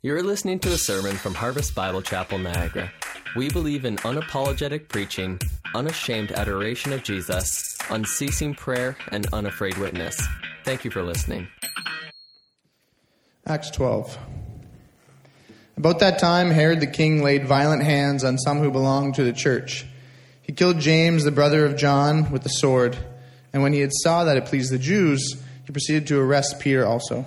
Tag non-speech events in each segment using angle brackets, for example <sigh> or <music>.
You're listening to a sermon from Harvest Bible Chapel, Niagara. We believe in unapologetic preaching, unashamed adoration of Jesus, unceasing prayer, and unafraid witness. Thank you for listening. Acts 12. About that time, Herod the king laid violent hands on some who belonged to the church. He killed James, the brother of John, with the sword. And when he had saw that it pleased the Jews, he proceeded to arrest Peter also.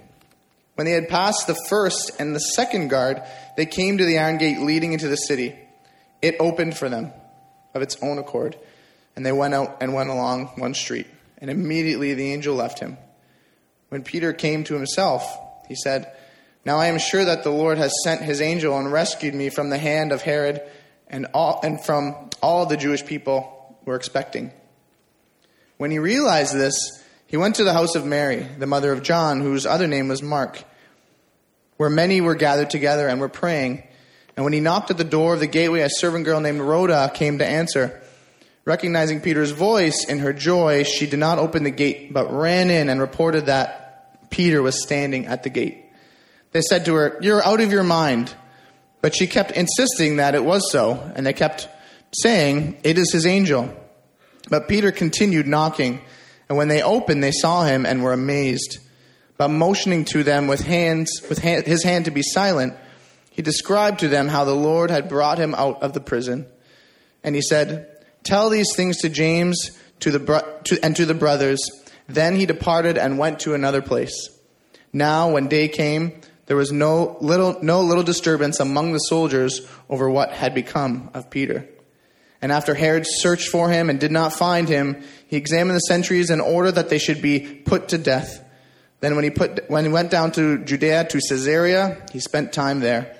When they had passed the first and the second guard, they came to the iron gate leading into the city. It opened for them of its own accord, and they went out and went along one street. And immediately the angel left him. When Peter came to himself, he said, Now I am sure that the Lord has sent his angel and rescued me from the hand of Herod and, all, and from all the Jewish people were expecting. When he realized this, he went to the house of Mary, the mother of John, whose other name was Mark, where many were gathered together and were praying. And when he knocked at the door of the gateway, a servant girl named Rhoda came to answer. Recognizing Peter's voice in her joy, she did not open the gate, but ran in and reported that Peter was standing at the gate. They said to her, You're out of your mind. But she kept insisting that it was so, and they kept saying, It is his angel. But Peter continued knocking, and when they opened, they saw him and were amazed. But motioning to them with hands, with hand, his hand to be silent, he described to them how the Lord had brought him out of the prison. And he said, Tell these things to James to the bro- to, and to the brothers. Then he departed and went to another place. Now, when day came, there was no little, no little disturbance among the soldiers over what had become of Peter. And after Herod searched for him and did not find him, he examined the sentries in order that they should be put to death. Then when he, put, when he went down to Judea to Caesarea, he spent time there.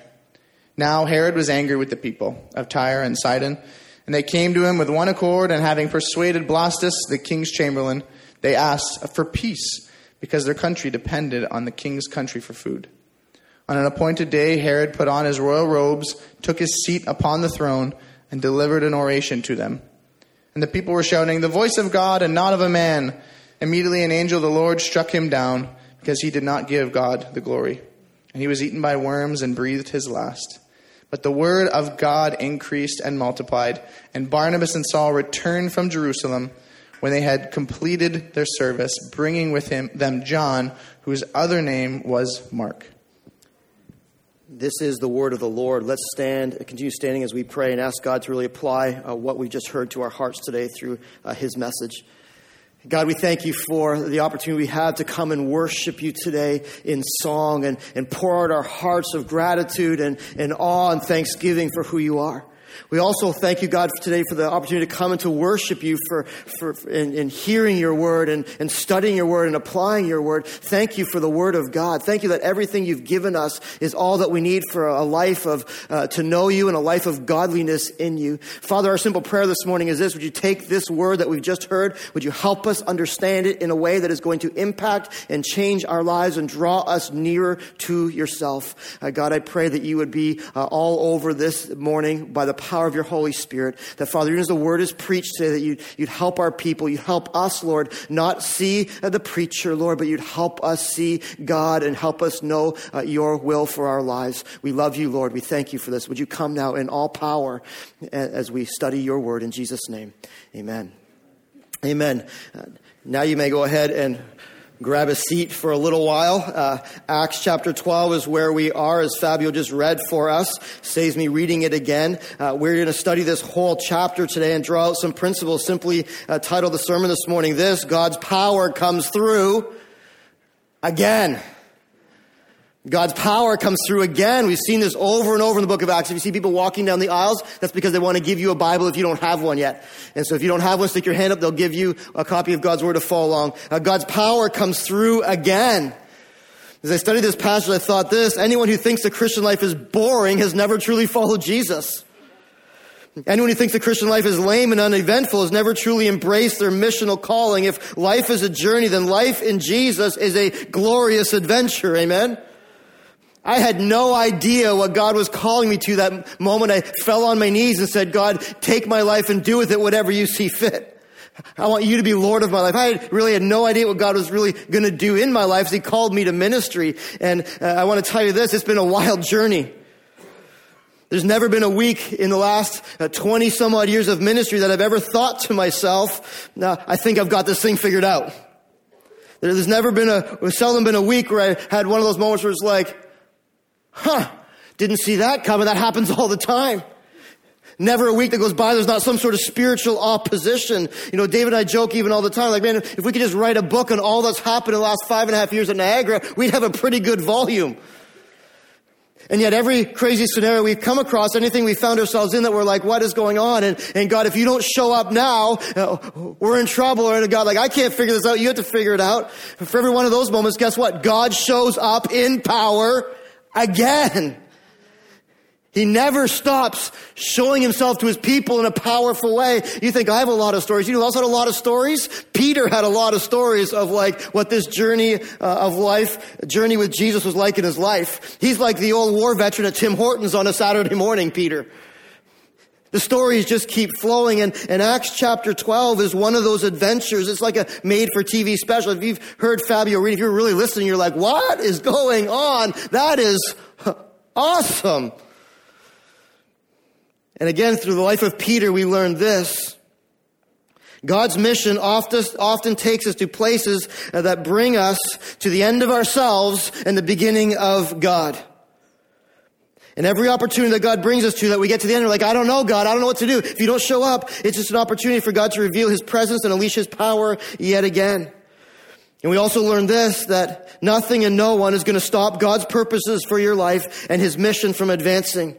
Now Herod was angry with the people of Tyre and Sidon, and they came to him with one accord, and having persuaded Blastus, the king's chamberlain, they asked for peace, because their country depended on the king's country for food. On an appointed day, Herod put on his royal robes, took his seat upon the throne, and delivered an oration to them. And the people were shouting, The voice of God and not of a man. Immediately an angel of the Lord struck him down, because he did not give God the glory. And he was eaten by worms and breathed his last. But the word of God increased and multiplied, and Barnabas and Saul returned from Jerusalem when they had completed their service, bringing with him them John, whose other name was Mark. This is the word of the Lord. Let's stand, continue standing as we pray and ask God to really apply uh, what we've just heard to our hearts today through uh, his message. God, we thank you for the opportunity we have to come and worship you today in song and, and pour out our hearts of gratitude and, and awe and thanksgiving for who you are. We also thank you, God, today for the opportunity to come and to worship you for, for, for in, in, hearing your word and, and studying your word and applying your word. Thank you for the word of God. Thank you that everything you've given us is all that we need for a life of, uh, to know you and a life of godliness in you. Father, our simple prayer this morning is this. Would you take this word that we've just heard? Would you help us understand it in a way that is going to impact and change our lives and draw us nearer to yourself? Uh, God, I pray that you would be uh, all over this morning by the power of your Holy Spirit. That, Father, even as the word is preached today, that you'd, you'd help our people, you'd help us, Lord, not see uh, the preacher, Lord, but you'd help us see God and help us know uh, your will for our lives. We love you, Lord. We thank you for this. Would you come now in all power as we study your word in Jesus' name? Amen. Amen. Uh, now you may go ahead and grab a seat for a little while. Uh, Acts chapter 12 is where we are, as Fabio just read for us. Saves me reading it again. Uh, we're going to study this whole chapter today and draw out some principles. Simply uh, title the sermon this morning this God's power comes through again. God's power comes through again. We've seen this over and over in the book of Acts. If you see people walking down the aisles, that's because they want to give you a Bible if you don't have one yet. And so if you don't have one, stick your hand up. They'll give you a copy of God's Word to follow along. Uh, God's power comes through again. As I studied this passage, I thought this, anyone who thinks the Christian life is boring has never truly followed Jesus. Anyone who thinks the Christian life is lame and uneventful has never truly embraced their missional calling. If life is a journey, then life in Jesus is a glorious adventure. Amen? I had no idea what God was calling me to that moment. I fell on my knees and said, God, take my life and do with it whatever you see fit. I want you to be Lord of my life. I really had no idea what God was really going to do in my life. He called me to ministry. And uh, I want to tell you this, it's been a wild journey. There's never been a week in the last uh, 20 some odd years of ministry that I've ever thought to myself, nah, I think I've got this thing figured out. There's never been a, seldom been a week where I had one of those moments where it's like, Huh, didn't see that coming. That happens all the time. Never a week that goes by, there's not some sort of spiritual opposition. You know, David and I joke even all the time, like, man, if we could just write a book on all that's happened in the last five and a half years at Niagara, we'd have a pretty good volume. And yet every crazy scenario we've come across, anything we found ourselves in that we're like, what is going on? And, and God, if you don't show up now, uh, we're in trouble. Or God, like, I can't figure this out. You have to figure it out. For every one of those moments, guess what? God shows up in power again. He never stops showing himself to his people in a powerful way. You think, I have a lot of stories. You also had a lot of stories? Peter had a lot of stories of like what this journey uh, of life, journey with Jesus was like in his life. He's like the old war veteran at Tim Hortons on a Saturday morning, Peter. The stories just keep flowing and, and Acts chapter 12 is one of those adventures. It's like a made for TV special. If you've heard Fabio read, if you're really listening, you're like, what is going on? That is <laughs> awesome. And again, through the life of Peter, we learn this. God's mission often, often takes us to places that bring us to the end of ourselves and the beginning of God. And every opportunity that God brings us to that we get to the end, we're like, I don't know, God, I don't know what to do. If you don't show up, it's just an opportunity for God to reveal His presence and unleash His power yet again. And we also learn this, that nothing and no one is going to stop God's purposes for your life and His mission from advancing.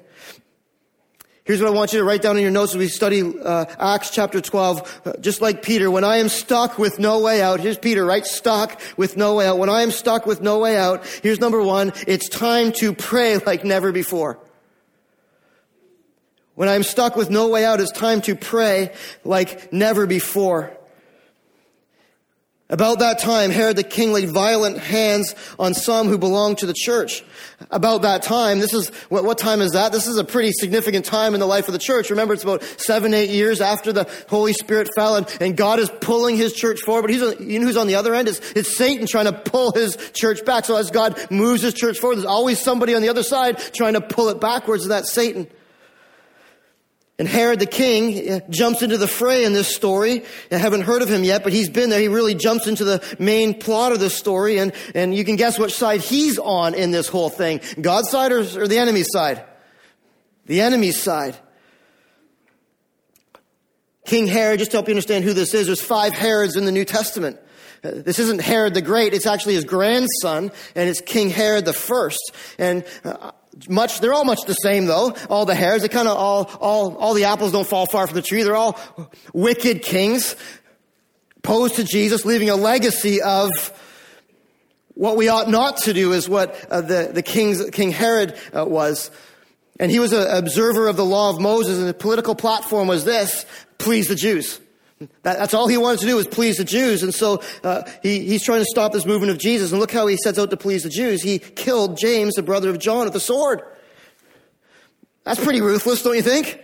Here's what I want you to write down in your notes as we study uh, Acts chapter 12. Uh, just like Peter, when I am stuck with no way out, here's Peter, right? Stuck with no way out. When I am stuck with no way out, here's number one, it's time to pray like never before. When I'm stuck with no way out, it's time to pray like never before. About that time, Herod the king laid violent hands on some who belonged to the church. About that time, this is, what, what, time is that? This is a pretty significant time in the life of the church. Remember, it's about seven, eight years after the Holy Spirit fell and, and God is pulling his church forward. But he's, you know who's on the other end? It's, it's Satan trying to pull his church back. So as God moves his church forward, there's always somebody on the other side trying to pull it backwards, and that's Satan. And Herod the king uh, jumps into the fray in this story. I haven't heard of him yet, but he's been there. He really jumps into the main plot of this story, and, and you can guess which side he's on in this whole thing. God's side or, or the enemy's side? The enemy's side. King Herod, just to help you understand who this is, there's five Herods in the New Testament. Uh, this isn't Herod the Great, it's actually his grandson, and it's King Herod the First. And uh, much, they're all much the same though. All the Herods, they kind of all, all, all the apples don't fall far from the tree. They're all wicked kings posed to Jesus, leaving a legacy of what we ought not to do is what uh, the, the king's, King Herod uh, was. And he was an observer of the law of Moses and the political platform was this, please the Jews. That, that's all he wanted to do was please the Jews. And so uh, he, he's trying to stop this movement of Jesus. And look how he sets out to please the Jews. He killed James, the brother of John, with a sword. That's pretty ruthless, don't you think?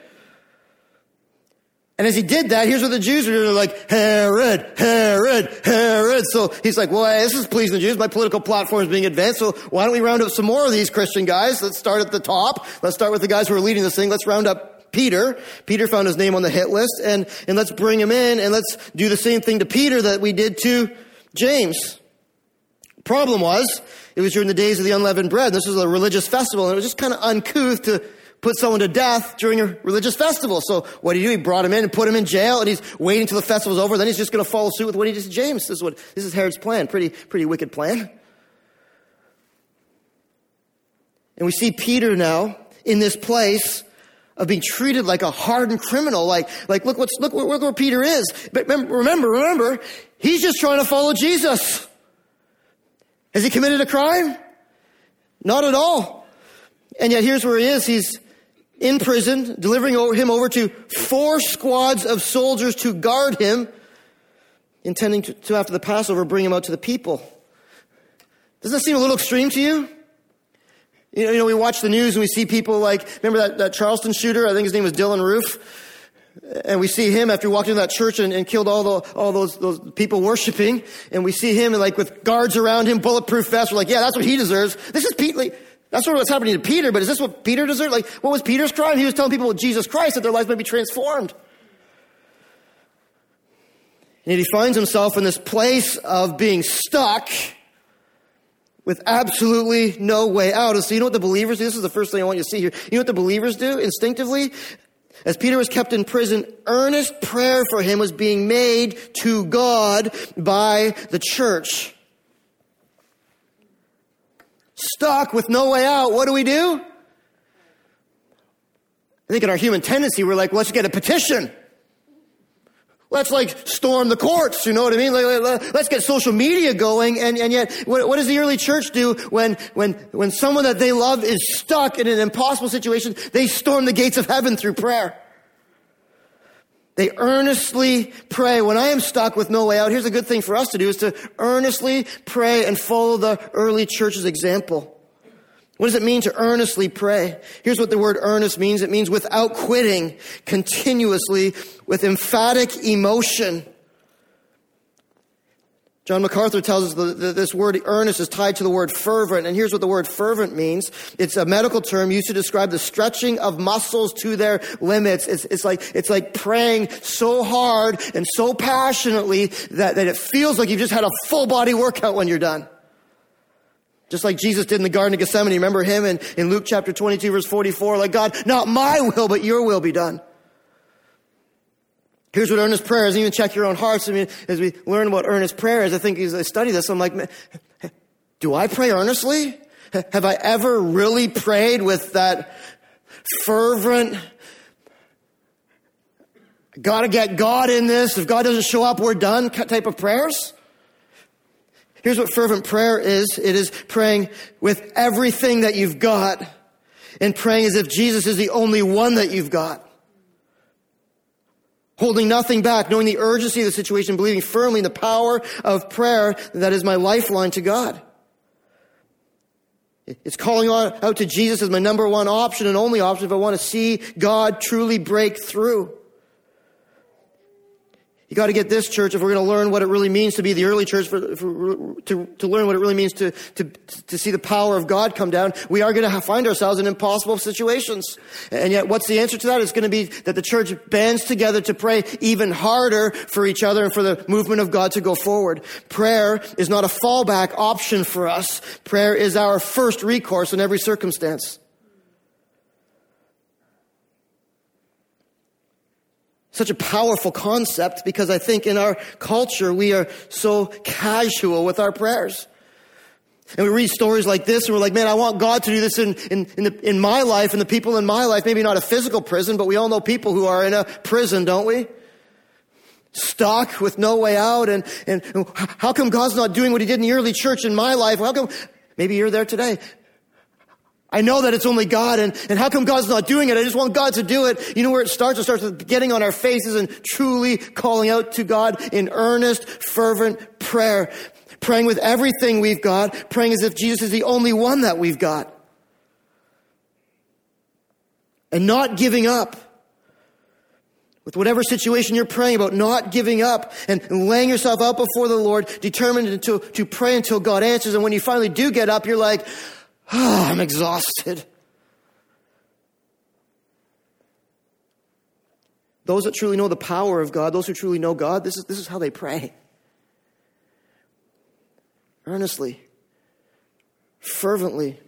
And as he did that, here's what the Jews are doing. They're like, Herod, Herod, Herod. So he's like, well, this is pleasing the Jews. My political platform is being advanced. So why don't we round up some more of these Christian guys? Let's start at the top. Let's start with the guys who are leading this thing. Let's round up Peter. Peter found his name on the hit list and, and let's bring him in and let's do the same thing to Peter that we did to James. Problem was, it was during the days of the unleavened bread. This was a religious festival, and it was just kind of uncouth to put someone to death during a religious festival. So what did he do? He brought him in and put him in jail, and he's waiting till the festival's over. Then he's just going to follow suit with what he did to James. This is what this is Herod's plan. Pretty pretty wicked plan. And we see Peter now in this place of being treated like a hardened criminal. Like, like look what's, look, look where Peter is. But remember, remember, he's just trying to follow Jesus. Has he committed a crime? Not at all. And yet here's where he is. He's in prison, delivering him over to four squads of soldiers to guard him, intending to, to after the Passover, bring him out to the people. Doesn't that seem a little extreme to you? You know, you know, we watch the news and we see people like, remember that, that Charleston shooter? I think his name was Dylann Roof. And we see him after he walked into that church and, and killed all the, all those, those people worshiping. And we see him like with guards around him, bulletproof vest. We're like, yeah, that's what he deserves. This is Pete. Like, that's sort of what's happening to Peter, but is this what Peter deserved? Like, what was Peter's crime? He was telling people with Jesus Christ that their lives might be transformed. And yet he finds himself in this place of being stuck with absolutely no way out. And so you know what the believers do? This is the first thing I want you to see here. You know what the believers do instinctively? As Peter was kept in prison, earnest prayer for him was being made to God by the church. Stuck with no way out, what do we do? I think in our human tendency, we're like, let's get a petition. Let's like storm the courts, you know what I mean? Let's get social media going. And, and yet, what, what does the early church do when, when, when someone that they love is stuck in an impossible situation? They storm the gates of heaven through prayer. They earnestly pray. When I am stuck with no way out, here's a good thing for us to do is to earnestly pray and follow the early church's example. What does it mean to earnestly pray? Here's what the word earnest means. It means without quitting, continuously, with emphatic emotion. John MacArthur tells us that this word earnest is tied to the word fervent. And here's what the word fervent means. It's a medical term used to describe the stretching of muscles to their limits. It's, it's like, it's like praying so hard and so passionately that, that it feels like you've just had a full body workout when you're done. Just like Jesus did in the Garden of Gethsemane. Remember him in, in Luke chapter 22 verse 44? Like, God, not my will, but your will be done. Here's what earnest prayer is. Even check your own hearts. I mean, as we learn what earnest prayer is, I think as I study this, I'm like, do I pray earnestly? Have I ever really prayed with that fervent, gotta get God in this. If God doesn't show up, we're done type of prayers? Here's what fervent prayer is. It is praying with everything that you've got and praying as if Jesus is the only one that you've got. Holding nothing back, knowing the urgency of the situation, believing firmly in the power of prayer that is my lifeline to God. It's calling out to Jesus as my number one option and only option if I want to see God truly break through. You got to get this church if we're going to learn what it really means to be the early church, for, for, to, to learn what it really means to, to, to see the power of God come down. We are going to find ourselves in impossible situations. And yet, what's the answer to that? It's going to be that the church bands together to pray even harder for each other and for the movement of God to go forward. Prayer is not a fallback option for us. Prayer is our first recourse in every circumstance. Such a powerful concept because I think in our culture we are so casual with our prayers. And we read stories like this and we're like, man, I want God to do this in, in, in, the, in my life and the people in my life. Maybe not a physical prison, but we all know people who are in a prison, don't we? Stuck with no way out. And, and how come God's not doing what he did in the early church in my life? How come, maybe you're there today. I know that it's only God, and, and how come God's not doing it? I just want God to do it. You know where it starts? It starts with getting on our faces and truly calling out to God in earnest, fervent prayer. Praying with everything we've got, praying as if Jesus is the only one that we've got. And not giving up. With whatever situation you're praying about, not giving up and laying yourself out before the Lord, determined to, to pray until God answers. And when you finally do get up, you're like, <sighs> I'm exhausted. Those that truly know the power of God, those who truly know God, this is, this is how they pray. Earnestly, fervently.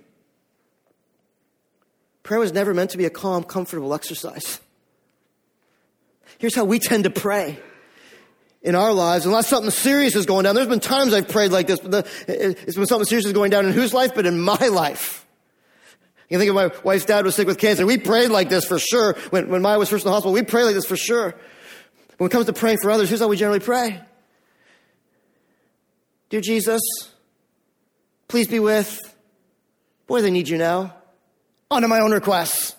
Prayer was never meant to be a calm, comfortable exercise. Here's how we tend to pray in our lives, unless something serious is going down. There's been times I've prayed like this, but the, it's when something serious is going down in whose life? But in my life. You think of my wife's dad was sick with cancer. We prayed like this for sure. When, when Maya was first in the hospital, we prayed like this for sure. When it comes to praying for others, here's how we generally pray. Dear Jesus, please be with, boy, they need you now. On to my own requests.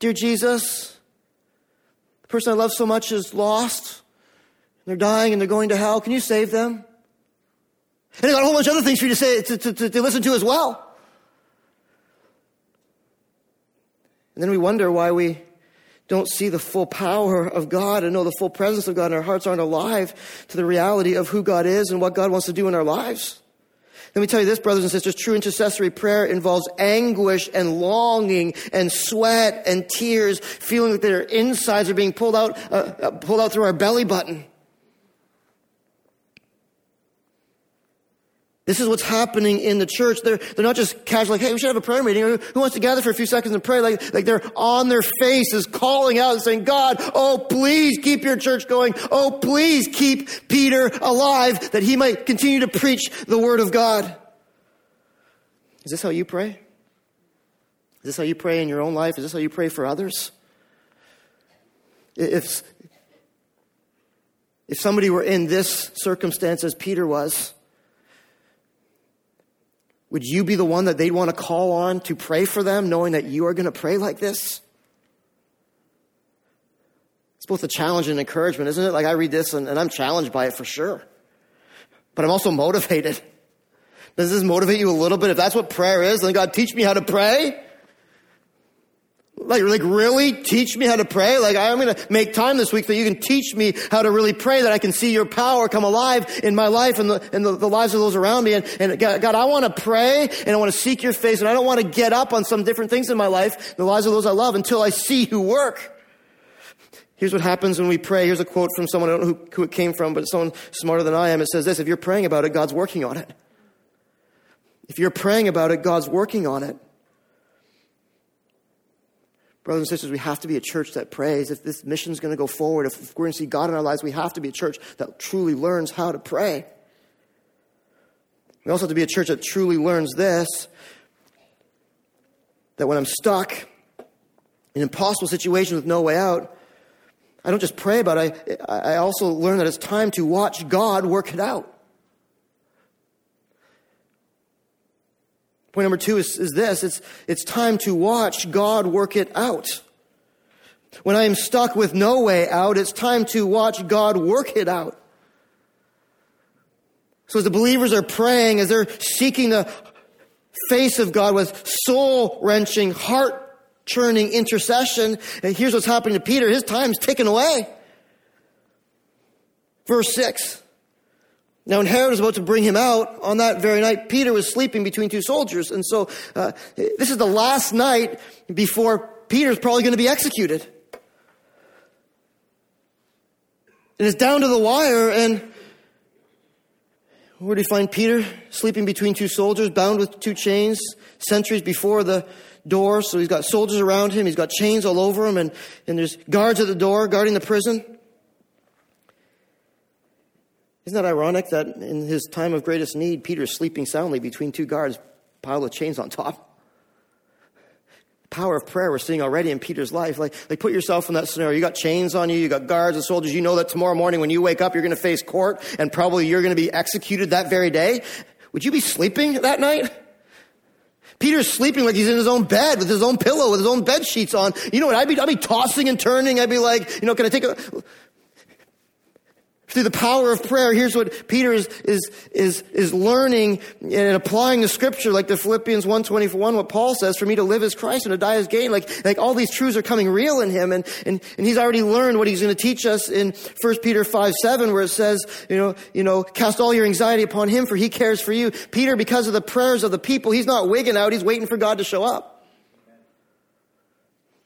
Dear Jesus, the person I love so much is lost. They're dying and they're going to hell. Can you save them? And I got a whole bunch of other things for you to say, to, to, to listen to as well. And then we wonder why we don't see the full power of God and know the full presence of God, and our hearts aren't alive to the reality of who God is and what God wants to do in our lives. Let me tell you this, brothers and sisters, true intercessory prayer involves anguish and longing and sweat and tears, feeling that their insides are being pulled out, uh, uh, pulled out through our belly button. This is what's happening in the church. They're, they're not just casual, like, hey, we should have a prayer meeting. Who wants to gather for a few seconds and pray? Like, like they're on their faces calling out and saying, God, oh, please keep your church going. Oh, please keep Peter alive that he might continue to preach the word of God. Is this how you pray? Is this how you pray in your own life? Is this how you pray for others? If, if somebody were in this circumstance as Peter was, would you be the one that they'd want to call on to pray for them, knowing that you are going to pray like this? It's both a challenge and encouragement, isn't it? Like I read this and, and I'm challenged by it for sure. But I'm also <laughs> motivated. Does this motivate you a little bit? If that's what prayer is, then God teach me how to pray. Like, like really teach me how to pray? Like I'm going to make time this week that you can teach me how to really pray that I can see your power come alive in my life and the, and the, the lives of those around me. And, and God, God, I want to pray and I want to seek your face and I don't want to get up on some different things in my life, the lives of those I love until I see you work. Here's what happens when we pray. Here's a quote from someone, I don't know who, who it came from, but someone smarter than I am. It says this, if you're praying about it, God's working on it. If you're praying about it, God's working on it. Brothers and sisters, we have to be a church that prays. If this mission is going to go forward, if we're going to see God in our lives, we have to be a church that truly learns how to pray. We also have to be a church that truly learns this that when I'm stuck in impossible situation with no way out, I don't just pray it, I, I also learn that it's time to watch God work it out. Point number two is, is this it's, it's time to watch God work it out. When I am stuck with no way out, it's time to watch God work it out. So as the believers are praying, as they're seeking the face of God with soul wrenching, heart churning intercession, and here's what's happening to Peter. His time's taken away. Verse 6. Now, when Herod was about to bring him out, on that very night, Peter was sleeping between two soldiers. And so, uh, this is the last night before Peter's probably going to be executed. And it's down to the wire, and where do you find Peter? Sleeping between two soldiers, bound with two chains, sentries before the door. So he's got soldiers around him, he's got chains all over him, and, and there's guards at the door guarding the prison. Isn't that ironic that in his time of greatest need, Peter is sleeping soundly between two guards, pile of chains on top? Power of prayer we're seeing already in Peter's life. Like, like put yourself in that scenario. You got chains on you, you got guards and soldiers. You know that tomorrow morning when you wake up, you're going to face court and probably you're going to be executed that very day. Would you be sleeping that night? Peter's sleeping like he's in his own bed with his own pillow, with his own bed sheets on. You know what? I'd be, I'd be tossing and turning. I'd be like, you know, can I take a, through the power of prayer, here's what Peter is, is, is, is learning and applying the scripture, like the Philippians 1.21, what Paul says, for me to live as Christ and to die as gain. Like, like all these truths are coming real in him. And, and, and he's already learned what he's going to teach us in 1 Peter 5, 7, where it says, you know, you know, cast all your anxiety upon him for he cares for you. Peter, because of the prayers of the people, he's not wigging out. He's waiting for God to show up.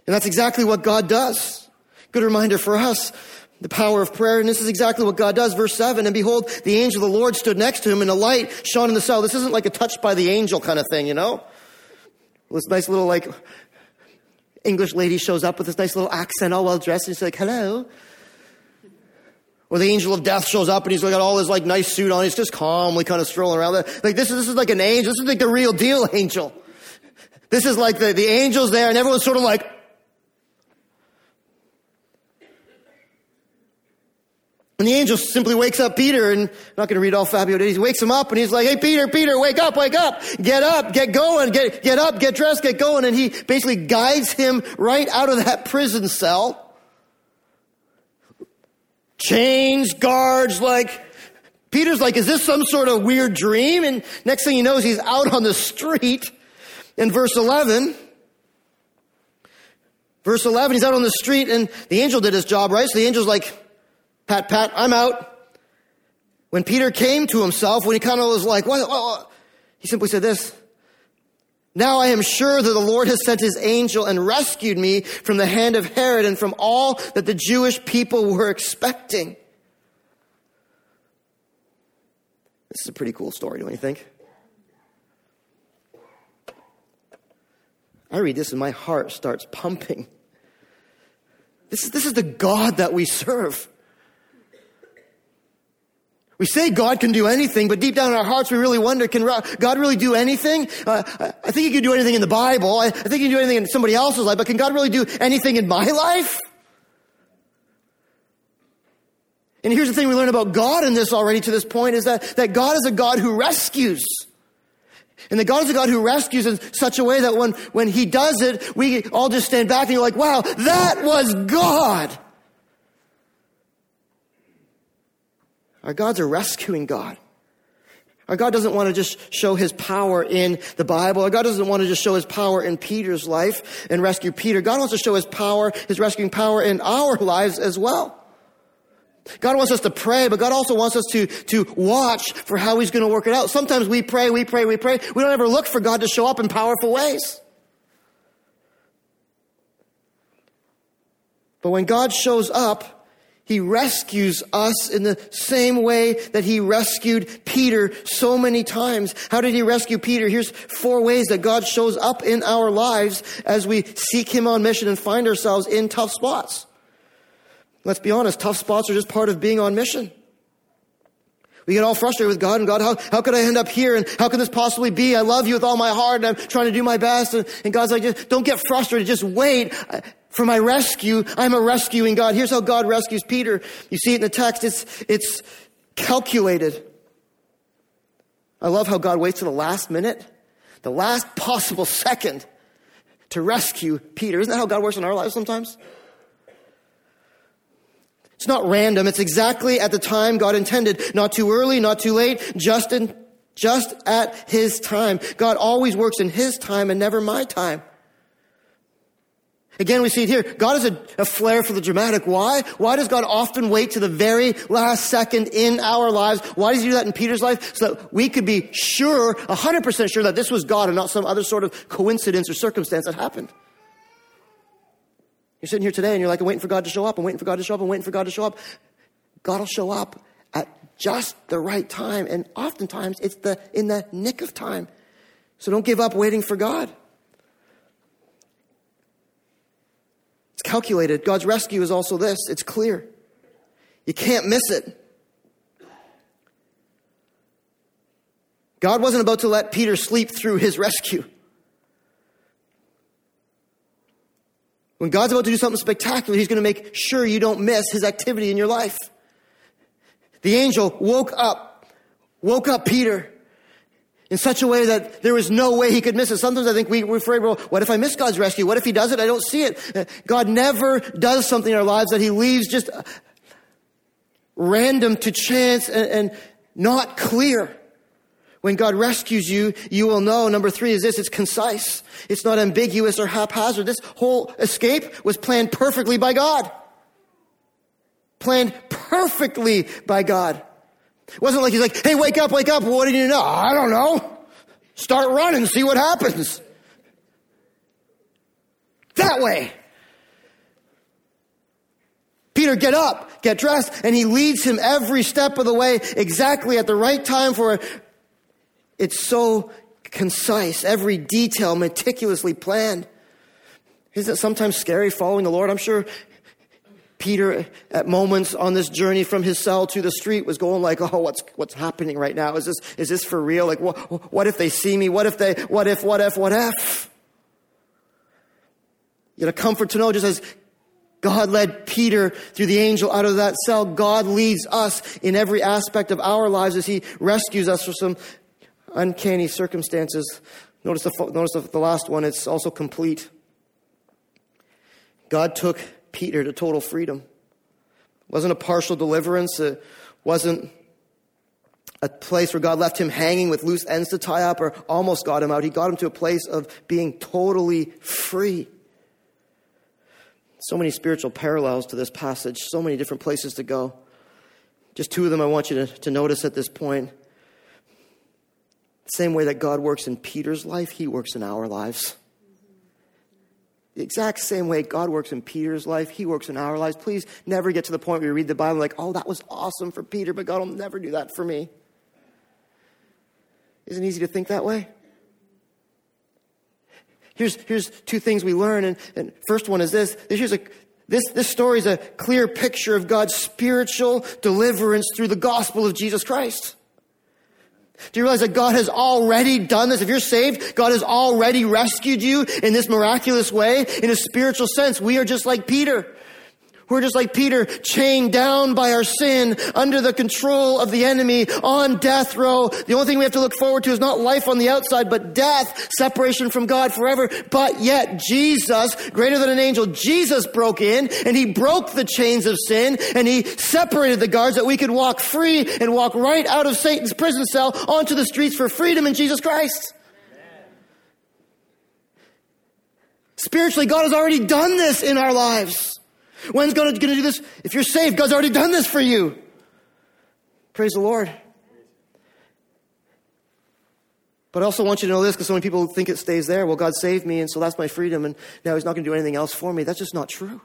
And that's exactly what God does. Good reminder for us The power of prayer, and this is exactly what God does. Verse 7 And behold, the angel of the Lord stood next to him, and a light shone in the cell. This isn't like a touch by the angel kind of thing, you know? This nice little, like, English lady shows up with this nice little accent, all well dressed, and she's like, hello. Or the angel of death shows up and he's got all his like nice suit on. He's just calmly kind of strolling around. Like this is, this is like an angel. This is like the real deal <laughs> angel. This is like the, the angels there and everyone's sort of like, And the angel simply wakes up Peter, and I'm not going to read all Fabio did. He wakes him up, and he's like, "Hey, Peter, Peter, wake up, wake up, get up, get going, get get up, get dressed, get going." And he basically guides him right out of that prison cell. Chains, guards, like Peter's like, "Is this some sort of weird dream?" And next thing he knows, he's out on the street. In verse 11, verse 11, he's out on the street, and the angel did his job, right? So the angel's like Pat, pat, I'm out. When Peter came to himself, when he kind of was like, what? He simply said this. Now I am sure that the Lord has sent his angel and rescued me from the hand of Herod and from all that the Jewish people were expecting. This is a pretty cool story, don't you think? I read this and my heart starts pumping. This is, this is the God that we serve. We say God can do anything, but deep down in our hearts, we really wonder, can God really do anything? Uh, I think he can do anything in the Bible. I, think he can do anything in somebody else's life, but can God really do anything in my life? And here's the thing we learn about God in this already to this point is that, that God is a God who rescues. And that God is a God who rescues in such a way that when, when He does it, we all just stand back and you're like, wow, that was God. Our God's a rescuing God. Our God doesn't want to just show his power in the Bible. Our God doesn't want to just show his power in Peter's life and rescue Peter. God wants to show his power, his rescuing power in our lives as well. God wants us to pray, but God also wants us to, to watch for how he's going to work it out. Sometimes we pray, we pray, we pray. We don't ever look for God to show up in powerful ways. But when God shows up, he rescues us in the same way that he rescued Peter so many times. How did he rescue Peter? Here's four ways that God shows up in our lives as we seek him on mission and find ourselves in tough spots. Let's be honest, tough spots are just part of being on mission. We get all frustrated with God and God, how, how could I end up here? And how can this possibly be? I love you with all my heart and I'm trying to do my best. And, and God's like, just don't get frustrated. Just wait uh, for my rescue. I'm a rescuing God. Here's how God rescues Peter. You see it in the text. It's, it's calculated. I love how God waits to the last minute, the last possible second to rescue Peter. Isn't that how God works in our lives sometimes? It's not random. It's exactly at the time God intended. Not too early, not too late, just in, just at His time. God always works in His time and never my time. Again, we see it here. God is a, a flair for the dramatic. Why? Why does God often wait to the very last second in our lives? Why does he do that in Peter's life? So that we could be sure, 100% sure that this was God and not some other sort of coincidence or circumstance that happened. You're sitting here today and you're like, I'm waiting for God to show up. I'm waiting for God to show up. I'm waiting for God to show up. God will show up at just the right time. And oftentimes it's the, in the nick of time. So don't give up waiting for God. It's calculated. God's rescue is also this it's clear. You can't miss it. God wasn't about to let Peter sleep through his rescue. When God's about to do something spectacular, He's going to make sure you don't miss His activity in your life. The angel woke up, woke up Peter in such a way that there was no way he could miss it. Sometimes I think we, we're afraid, well, what if I miss God's rescue? What if he does it? I don't see it. Uh, God never does something in our lives that he leaves just uh, random to chance and, and not clear. When God rescues you, you will know. Number three is this, it's concise. It's not ambiguous or haphazard. This whole escape was planned perfectly by God. Planned perfectly by God. It wasn't like he's like, hey, wake up, wake up. What did you know? I don't know. Start running, see what happens. That way. Peter get up, get dressed. And he leads him every step of the way exactly at the right time for. It's so concise, every detail meticulously planned. Isn't it sometimes scary following the Lord? I'm sure Peter, at moments on this journey from his cell to the street, was going like, "Oh, what's what's happening right now? Is this is this for real? Like, what, what if they see me? What if they? What if? What if? What if?" Yet a comfort to know, just as God led Peter through the angel out of that cell, God leads us in every aspect of our lives as He rescues us from some uncanny circumstances. Notice the notice the last one; it's also complete. God took Peter to total freedom. It wasn't a partial deliverance. It wasn't a place where God left him hanging with loose ends to tie up or almost got him out. He got him to a place of being totally free. So many spiritual parallels to this passage, so many different places to go. Just two of them I want you to, to notice at this point. Same way that God works in Peter's life, he works in our lives. The exact same way God works in Peter's life, He works in our lives. Please never get to the point where you read the Bible like, oh, that was awesome for Peter, but God will never do that for me. Isn't it easy to think that way? Here's, here's two things we learn, and, and first one is this. Here's a, this, this story is a clear picture of God's spiritual deliverance through the gospel of Jesus Christ. Do you realize that God has already done this? If you're saved, God has already rescued you in this miraculous way. In a spiritual sense, we are just like Peter. We're just like Peter, chained down by our sin, under the control of the enemy, on death row. The only thing we have to look forward to is not life on the outside, but death, separation from God forever. But yet Jesus, greater than an angel, Jesus broke in and he broke the chains of sin and he separated the guards that we could walk free and walk right out of Satan's prison cell onto the streets for freedom in Jesus Christ. Spiritually, God has already done this in our lives. When's God going to do this? If you're saved, God's already done this for you. Praise the Lord. But I also want you to know this because so many people think it stays there. Well, God saved me, and so that's my freedom, and now He's not going to do anything else for me. That's just not true.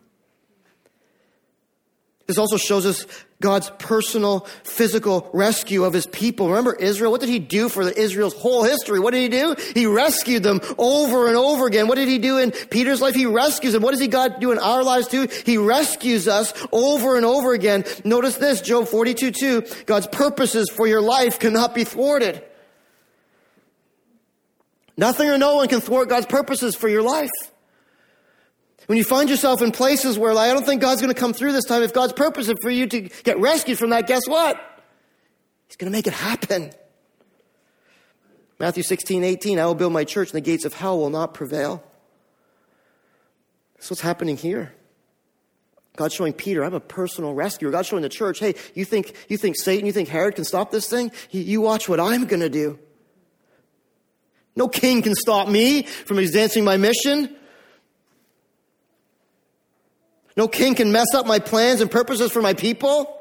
This also shows us God's personal physical rescue of his people. Remember Israel? What did he do for Israel's whole history? What did he do? He rescued them over and over again. What did he do in Peter's life? He rescues them. What does he God do in our lives too? He rescues us over and over again. Notice this, Job 42, 2. God's purposes for your life cannot be thwarted. Nothing or no one can thwart God's purposes for your life. When you find yourself in places where like, I don't think God's going to come through this time, if God's purpose is for you to get rescued from that, guess what? He's going to make it happen. Matthew 16, 18, I will build my church and the gates of hell will not prevail. That's what's happening here. God's showing Peter, I'm a personal rescuer. God's showing the church, hey, you think, you think Satan, you think Herod can stop this thing? You watch what I'm going to do. No king can stop me from advancing my mission. No king can mess up my plans and purposes for my people.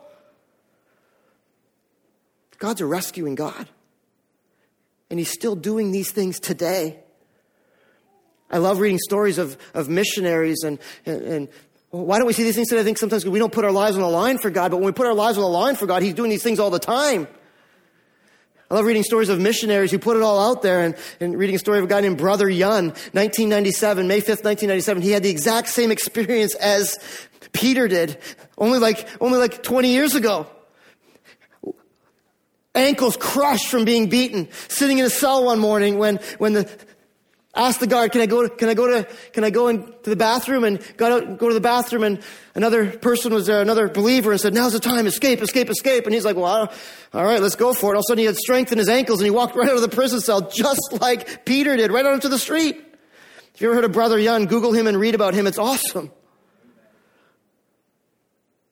God's a rescuing God. And He's still doing these things today. I love reading stories of, of missionaries and, and, and why don't we see these things today? I think sometimes we don't put our lives on the line for God, but when we put our lives on the line for God, He's doing these things all the time. I love reading stories of missionaries who put it all out there and, and reading a story of a guy named Brother Yun, 1997, May 5th, 1997. He had the exact same experience as Peter did, only like, only like 20 years ago. Ankles crushed from being beaten, sitting in a cell one morning when, when the, asked the guard, can I go, can I go to, can I go into the bathroom and got out, go to the bathroom and another person was there, another believer and said, now's the time, escape, escape, escape. And he's like, well, all right, let's go for it. All of a sudden he had strength in his ankles and he walked <laughs> right out of the prison cell just like Peter did, right out onto the street. If you ever heard of Brother Yun, Google him and read about him. It's awesome.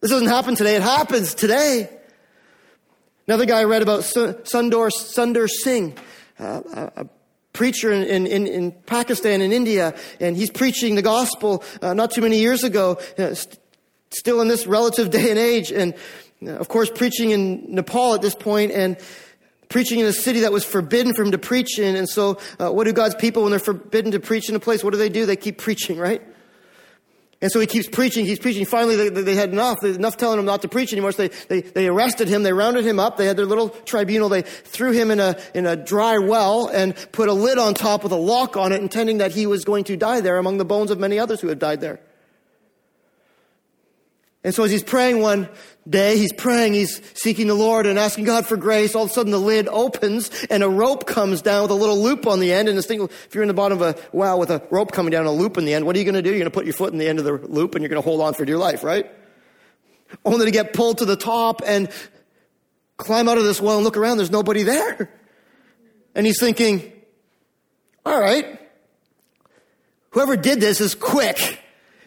This doesn't happen today. It happens today. Another guy I read about, Sundar, Sundar Singh, uh, a preacher in, in, in, Pakistan and India, and he's preaching the gospel uh, not too many years ago, uh, st- still in this relative day and age, and uh, of course preaching in Nepal at this point, and preaching in a city that was forbidden for him to preach in. And so, uh, what do God's people when they're forbidden to preach in a place? What do they do? They keep preaching, right? And so he keeps preaching, he's preaching. Finally, they, they had enough, they, enough telling him not to preach anymore. So they, they, they arrested him, they rounded him up, they had their little tribunal, they threw him in a, in a dry well and put a lid on top with a lock on it, intending that he was going to die there among the bones of many others who had died there. And so as he's praying one day, he's praying, he's seeking the Lord and asking God for grace. All of a sudden the lid opens and a rope comes down with a little loop on the end. And this thing, if you're in the bottom of a well with a rope coming down a loop in the end, what are you going to do? You're going to put your foot in the end of the loop and you're going to hold on for dear life, right? Only to get pulled to the top and climb out of this well and look around. There's nobody there. And he's thinking, all right, whoever did this is quick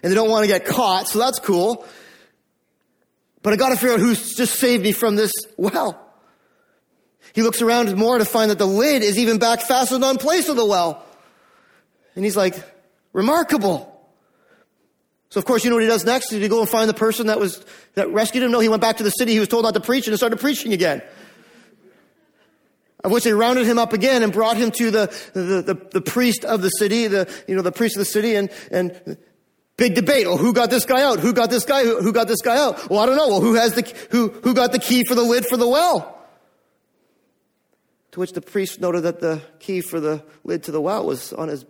and they don't want to get caught. So that's cool. But I got to figure out who's just saved me from this well. He looks around more to find that the lid is even back fastened on place of the well. And he's like, remarkable. So of course, you know what he does next? Did he go and find the person that was, that rescued him? No, he went back to the city he was told not to preach and started preaching again. Of which they rounded him up again and brought him to the, the, the, the priest of the city, the, you know, the priest of the city and, and Big debate. Well, who got this guy out? Who got this guy? Who, who got this guy out? Well, I don't know. Well, who has the, who, who got the key for the lid for the well? To which the priest noted that the key for the lid to the well was on his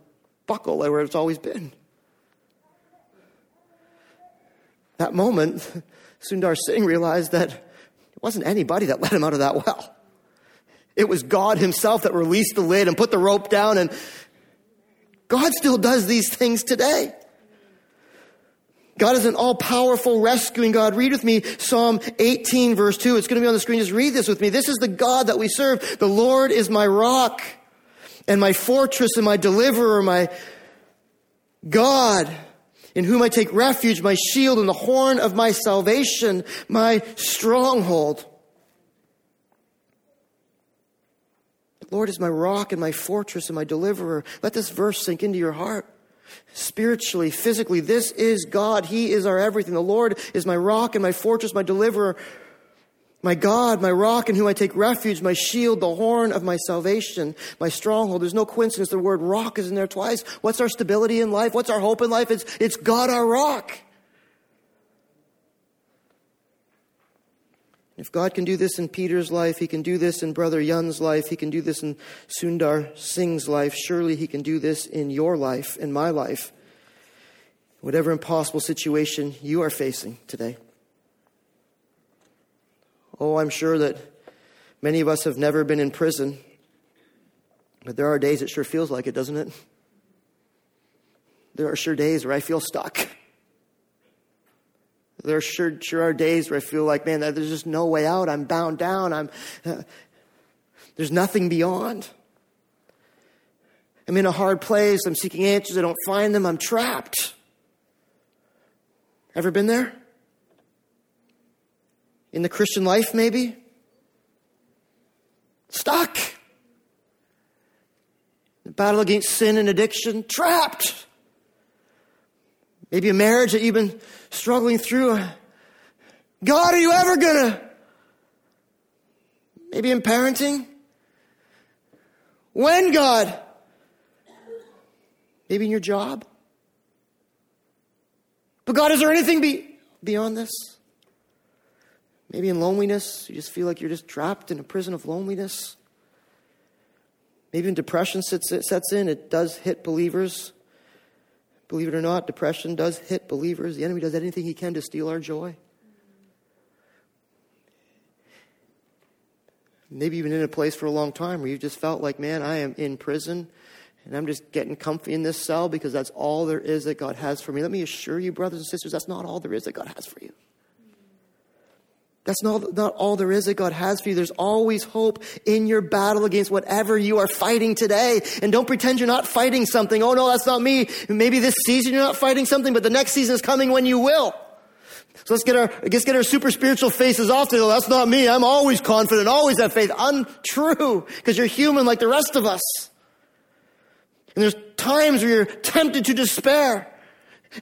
buckle, where it's always been. That moment, <laughs> Sundar Singh realized that it wasn't anybody that let him out of that well. It was God himself that released the lid and put the rope down and God still does these things today. God is an all powerful rescuing God. Read with me Psalm 18 verse 2. It's going to be on the screen. Just read this with me. This is the God that we serve. The Lord is my rock and my fortress and my deliverer, my God in whom I take refuge, my shield and the horn of my salvation, my stronghold. The Lord is my rock and my fortress and my deliverer. Let this verse sink into your heart spiritually, physically. This is God. He is our everything. The Lord is my rock and my fortress, my deliverer, my God, my rock in whom I take refuge, my shield, the horn of my salvation, my stronghold. There's no coincidence the word rock is in there twice. What's our stability in life? What's our hope in life? It's, it's God our rock. If God can do this in Peter's life, He can do this in Brother Yun's life, He can do this in Sundar Singh's life, surely He can do this in your life, in my life. Whatever impossible situation you are facing today. Oh, I'm sure that many of us have never been in prison, but there are days it sure feels like it, doesn't it? There are sure days where I feel stuck. There sure, sure are days where I feel like, man, there's just no way out. I'm bound down. I'm, uh, there's nothing beyond. I'm in a hard place. I'm seeking answers. I don't find them. I'm trapped. Ever been there? In the Christian life, maybe? Stuck. The battle against sin and addiction, trapped. Maybe a marriage that you've been struggling through. God, are you ever gonna? Maybe in parenting. When, God? Maybe in your job. But God, is there anything be, beyond this? Maybe in loneliness, you just feel like you're just trapped in a prison of loneliness. Maybe when depression sets, sets in, it does hit believers. Believe it or not, depression does hit believers. The enemy does anything he can to steal our joy. Maybe you've been in a place for a long time where you just felt like, man, I am in prison and I'm just getting comfy in this cell because that's all there is that God has for me. Let me assure you, brothers and sisters, that's not all there is that God has for you. That's not, not all there is that God has for you. There's always hope in your battle against whatever you are fighting today. And don't pretend you're not fighting something. Oh no, that's not me. Maybe this season you're not fighting something, but the next season is coming when you will. So let's get our, let's get our super spiritual faces off today. That's not me. I'm always confident, always have faith. Untrue, because you're human like the rest of us. And there's times where you're tempted to despair.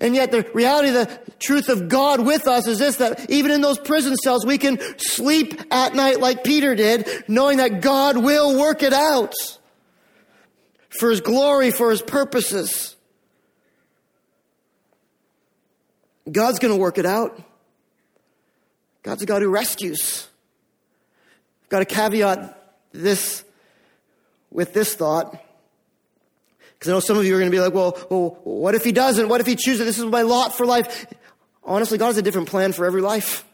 And yet the reality, the truth of God with us is this, that even in those prison cells, we can sleep at night like Peter did, knowing that God will work it out for his glory, for his purposes. God's going to work it out. God's a God who rescues. I've got to caveat this with this thought. Because I know some of you are going to be like, well, well, what if he doesn't? What if he chooses? This is my lot for life. Honestly, God has a different plan for every life.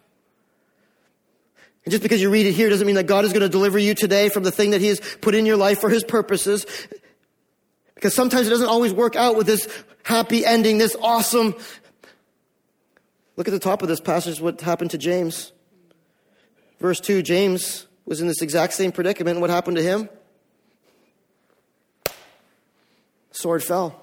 And just because you read it here doesn't mean that God is going to deliver you today from the thing that he has put in your life for his purposes. Because sometimes it doesn't always work out with this happy ending, this awesome. Look at the top of this passage, what happened to James. Verse 2 James was in this exact same predicament. What happened to him? Sword fell.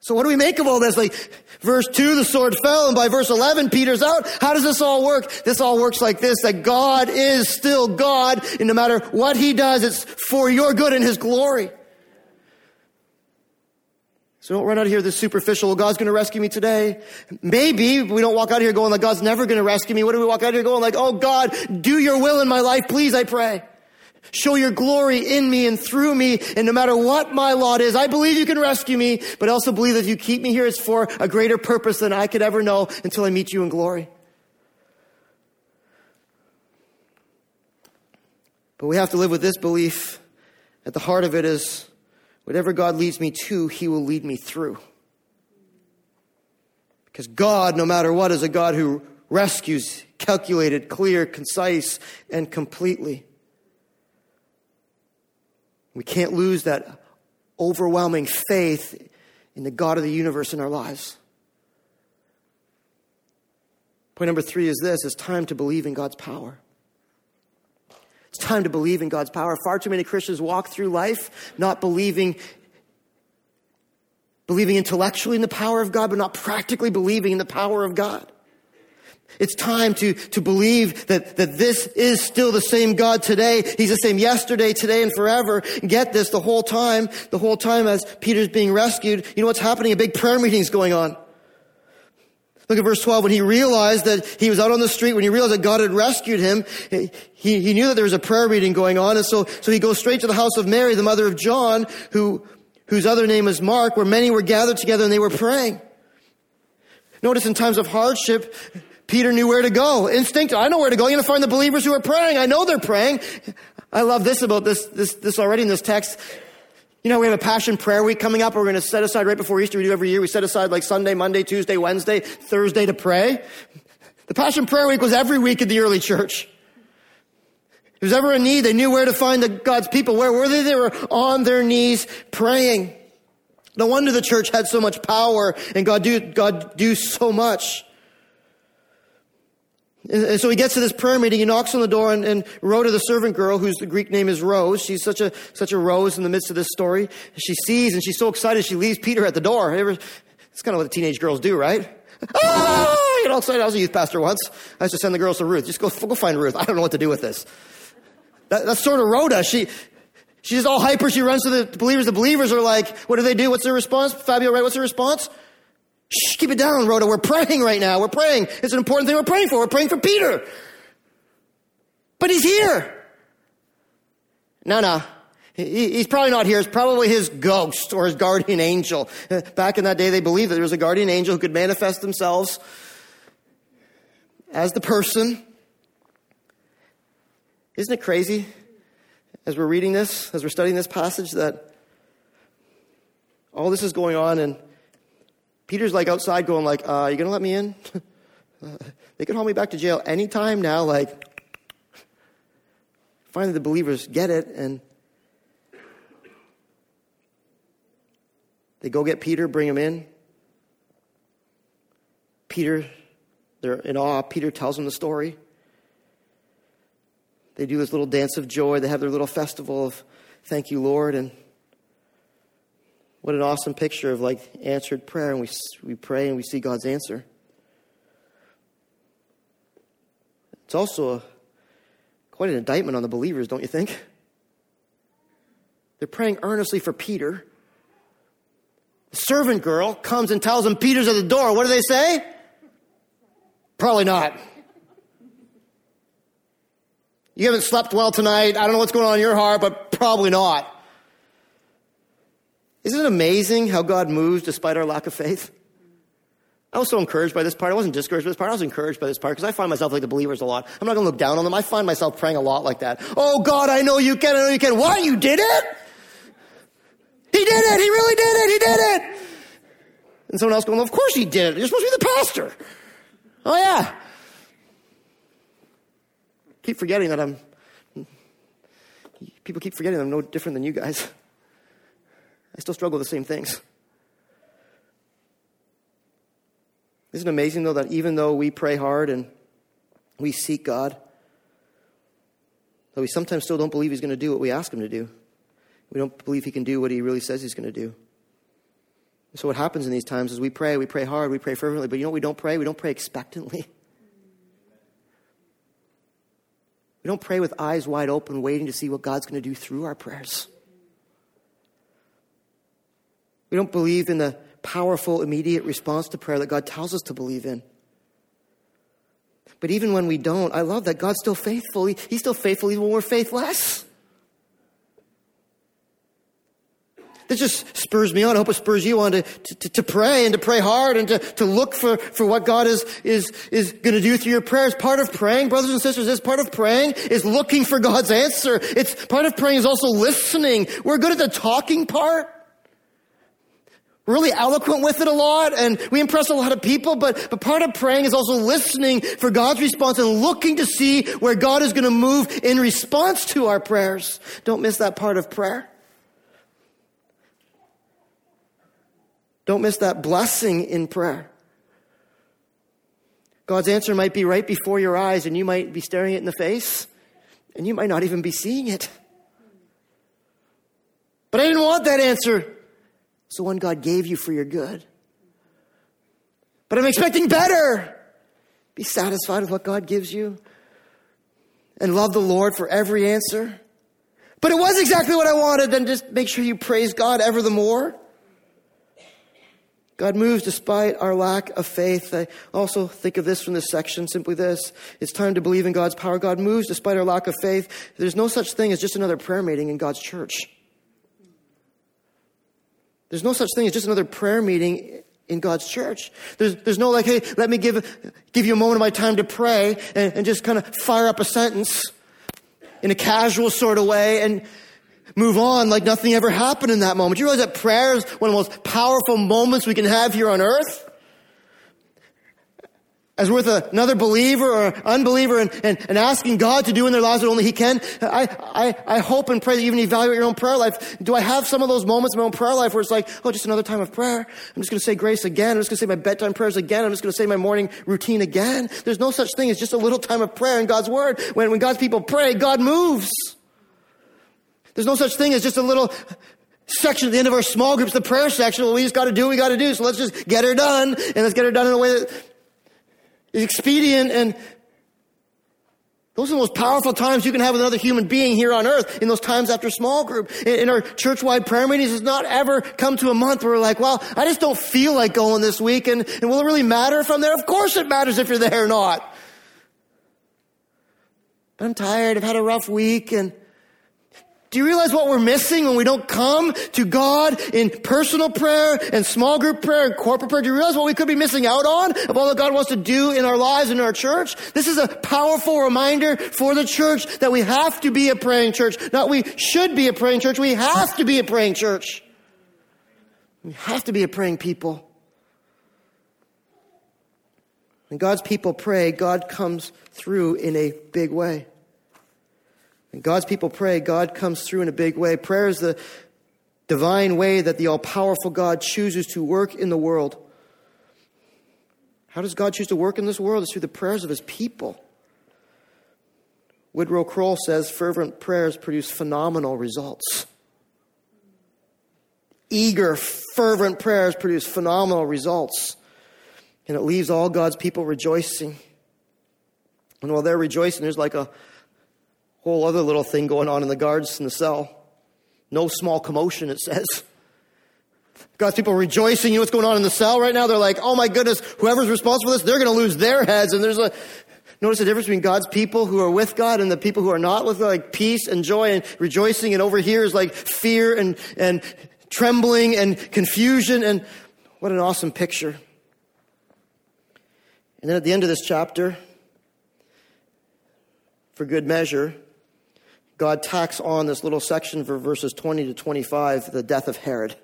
So what do we make of all this? Like, verse 2, the sword fell, and by verse 11, Peter's out. How does this all work? This all works like this, that God is still God, and no matter what he does, it's for your good and his glory. So don't run out of here this superficial, well, God's gonna rescue me today. Maybe we don't walk out of here going like, God's never gonna rescue me. What do we walk out of here going like, oh God, do your will in my life, please, I pray. Show your glory in me and through me. And no matter what my lot is, I believe you can rescue me, but I also believe that if you keep me here, it's for a greater purpose than I could ever know until I meet you in glory. But we have to live with this belief. At the heart of it is whatever God leads me to, He will lead me through. Because God, no matter what, is a God who rescues, calculated, clear, concise, and completely. We can't lose that overwhelming faith in the God of the universe in our lives. Point number three is this it's time to believe in God's power. It's time to believe in God's power. Far too many Christians walk through life not believing, believing intellectually in the power of God, but not practically believing in the power of God. It's time to, to believe that, that this is still the same God today. He's the same yesterday, today, and forever. Get this the whole time, the whole time as Peter's being rescued, you know what's happening? A big prayer meeting's going on. Look at verse 12. When he realized that he was out on the street, when he realized that God had rescued him, he, he knew that there was a prayer meeting going on. And so, so he goes straight to the house of Mary, the mother of John, who, whose other name is Mark, where many were gathered together and they were praying. Notice in times of hardship, Peter knew where to go. Instinct. I know where to go. You're going to find the believers who are praying. I know they're praying. I love this about this, this, this already in this text. You know, we have a passion prayer week coming up. We're going to set aside right before Easter. We do every year. We set aside like Sunday, Monday, Tuesday, Wednesday, Thursday to pray. The passion prayer week was every week in the early church. If there was ever a need, they knew where to find the God's people. Where were they? They were on their knees praying. No wonder the church had so much power and God do, God do so much. And so he gets to this prayer meeting, he knocks on the door, and, and Rhoda, the servant girl, whose Greek name is Rose, she's such a, such a rose in the midst of this story. She sees and she's so excited, she leaves Peter at the door. It's kind of what the teenage girls do, right? <laughs> Ah, you know, excited. I was a youth pastor once. I used to send the girls to Ruth. Just go, go find Ruth. I don't know what to do with this. That, that's sort of Rhoda. She, she's all hyper. She runs to the believers. The believers are like, what do they do? What's their response? Fabio, right? What's their response? Shh, keep it down, Rhoda. We're praying right now. We're praying. It's an important thing we're praying for. We're praying for Peter. But he's here. No, no. he's probably not here. It's probably his ghost or his guardian angel. Uh, back in that day, they believed that there was a guardian angel who could manifest themselves as the person. Isn't it crazy as we're reading this, as we're studying this passage, that all this is going on and Peter's like outside going like, uh, you going to let me in? <laughs> they could haul me back to jail anytime now. Like, finally the believers get it and they go get Peter, bring him in. Peter, they're in awe. Peter tells them the story. They do this little dance of joy. They have their little festival of thank you, Lord. And what an awesome picture of like answered prayer, and we, we pray and we see God's answer. It's also a, quite an indictment on the believers, don't you think? They're praying earnestly for Peter. The servant girl comes and tells them Peter's at the door. What do they say? Probably not. You haven't slept well tonight. I don't know what's going on in your heart, but probably not. Isn't it amazing how God moves despite our lack of faith? I was so encouraged by this part. I wasn't discouraged by this part. I was encouraged by this part because I find myself like the believers a lot. I'm not going to look down on them. I find myself praying a lot like that. Oh God, I know you can. I know you can. What? You did it? He did it. He really did it. He did it. And someone else going, well, of course he did it. You're supposed to be the pastor. Oh yeah. Keep forgetting that I'm, people keep forgetting I'm no different than you guys. I still struggle with the same things. Isn't it amazing, though, that even though we pray hard and we seek God, that we sometimes still don't believe He's going to do what we ask Him to do? We don't believe He can do what He really says He's going to do. So, what happens in these times is we pray, we pray hard, we pray fervently, but you know we don't pray? We don't pray expectantly. <laughs> We don't pray with eyes wide open, waiting to see what God's going to do through our prayers. We don't believe in the powerful, immediate response to prayer that God tells us to believe in. But even when we don't, I love that God's still faithful. He, he's still faithful even when we're faithless. This just spurs me on. I hope it spurs you on to, to, to pray and to pray hard and to, to look for, for what God is, is, is going to do through your prayers. Part of praying, brothers and sisters, is part of praying is looking for God's answer. It's part of praying is also listening. We're good at the talking part really eloquent with it a lot and we impress a lot of people, but, but part of praying is also listening for God's response and looking to see where God is going to move in response to our prayers. Don't miss that part of prayer. Don't miss that blessing in prayer. God's answer might be right before your eyes and you might be staring it in the face and you might not even be seeing it. But I didn't want that answer. It's the one God gave you for your good. But I'm expecting better. Be satisfied with what God gives you and love the Lord for every answer. But it was exactly what I wanted, then just make sure you praise God ever the more. God moves despite our lack of faith. I also think of this from this section, simply this. It's time to believe in God's power. God moves despite our lack of faith. There's no such thing as just another prayer meeting in God's church. There's no such thing as just another prayer meeting in God's church. There's, there's no like, hey, let me give, give you a moment of my time to pray and, and just kind of fire up a sentence in a casual sort of way and move on like nothing ever happened in that moment. You realize that prayer is one of the most powerful moments we can have here on earth? As with another believer or unbeliever and, and, and, asking God to do in their lives what only He can. I, I, I hope and pray that you even evaluate your own prayer life. Do I have some of those moments in my own prayer life where it's like, oh, just another time of prayer? I'm just going to say grace again. I'm just going to say my bedtime prayers again. I'm just going to say my morning routine again. There's no such thing as just a little time of prayer in God's Word. When, when God's people pray, God moves. There's no such thing as just a little section at the end of our small groups, the prayer section. Well, we just got to do what we got to do. So let's just get her done and let's get her done in a way that is expedient and those are the most powerful times you can have with another human being here on earth in those times after small group. In, in our church-wide prayer meetings, it's not ever come to a month where we're like, well, I just don't feel like going this week and, and will it really matter if I'm there? Of course it matters if you're there or not. But I'm tired. I've had a rough week and do you realize what we're missing when we don't come to God in personal prayer and small group prayer and corporate prayer? Do you realize what we could be missing out on of all that God wants to do in our lives and in our church? This is a powerful reminder for the church that we have to be a praying church. Not we should be a praying church. We have to be a praying church. We have to be a praying people. When God's people pray, God comes through in a big way. God's people pray, God comes through in a big way. Prayer is the divine way that the all powerful God chooses to work in the world. How does God choose to work in this world? It's through the prayers of his people. Woodrow Kroll says fervent prayers produce phenomenal results. Eager, fervent prayers produce phenomenal results. And it leaves all God's people rejoicing. And while they're rejoicing, there's like a Whole other little thing going on in the guards in the cell. No small commotion, it says. God's people rejoicing. You know what's going on in the cell right now? They're like, oh my goodness, whoever's responsible for this, they're going to lose their heads. And there's a, notice the difference between God's people who are with God and the people who are not with God, like peace and joy and rejoicing. And over here is like fear and, and trembling and confusion. And what an awesome picture. And then at the end of this chapter, for good measure, God tacks on this little section for verses 20 to 25, the death of Herod.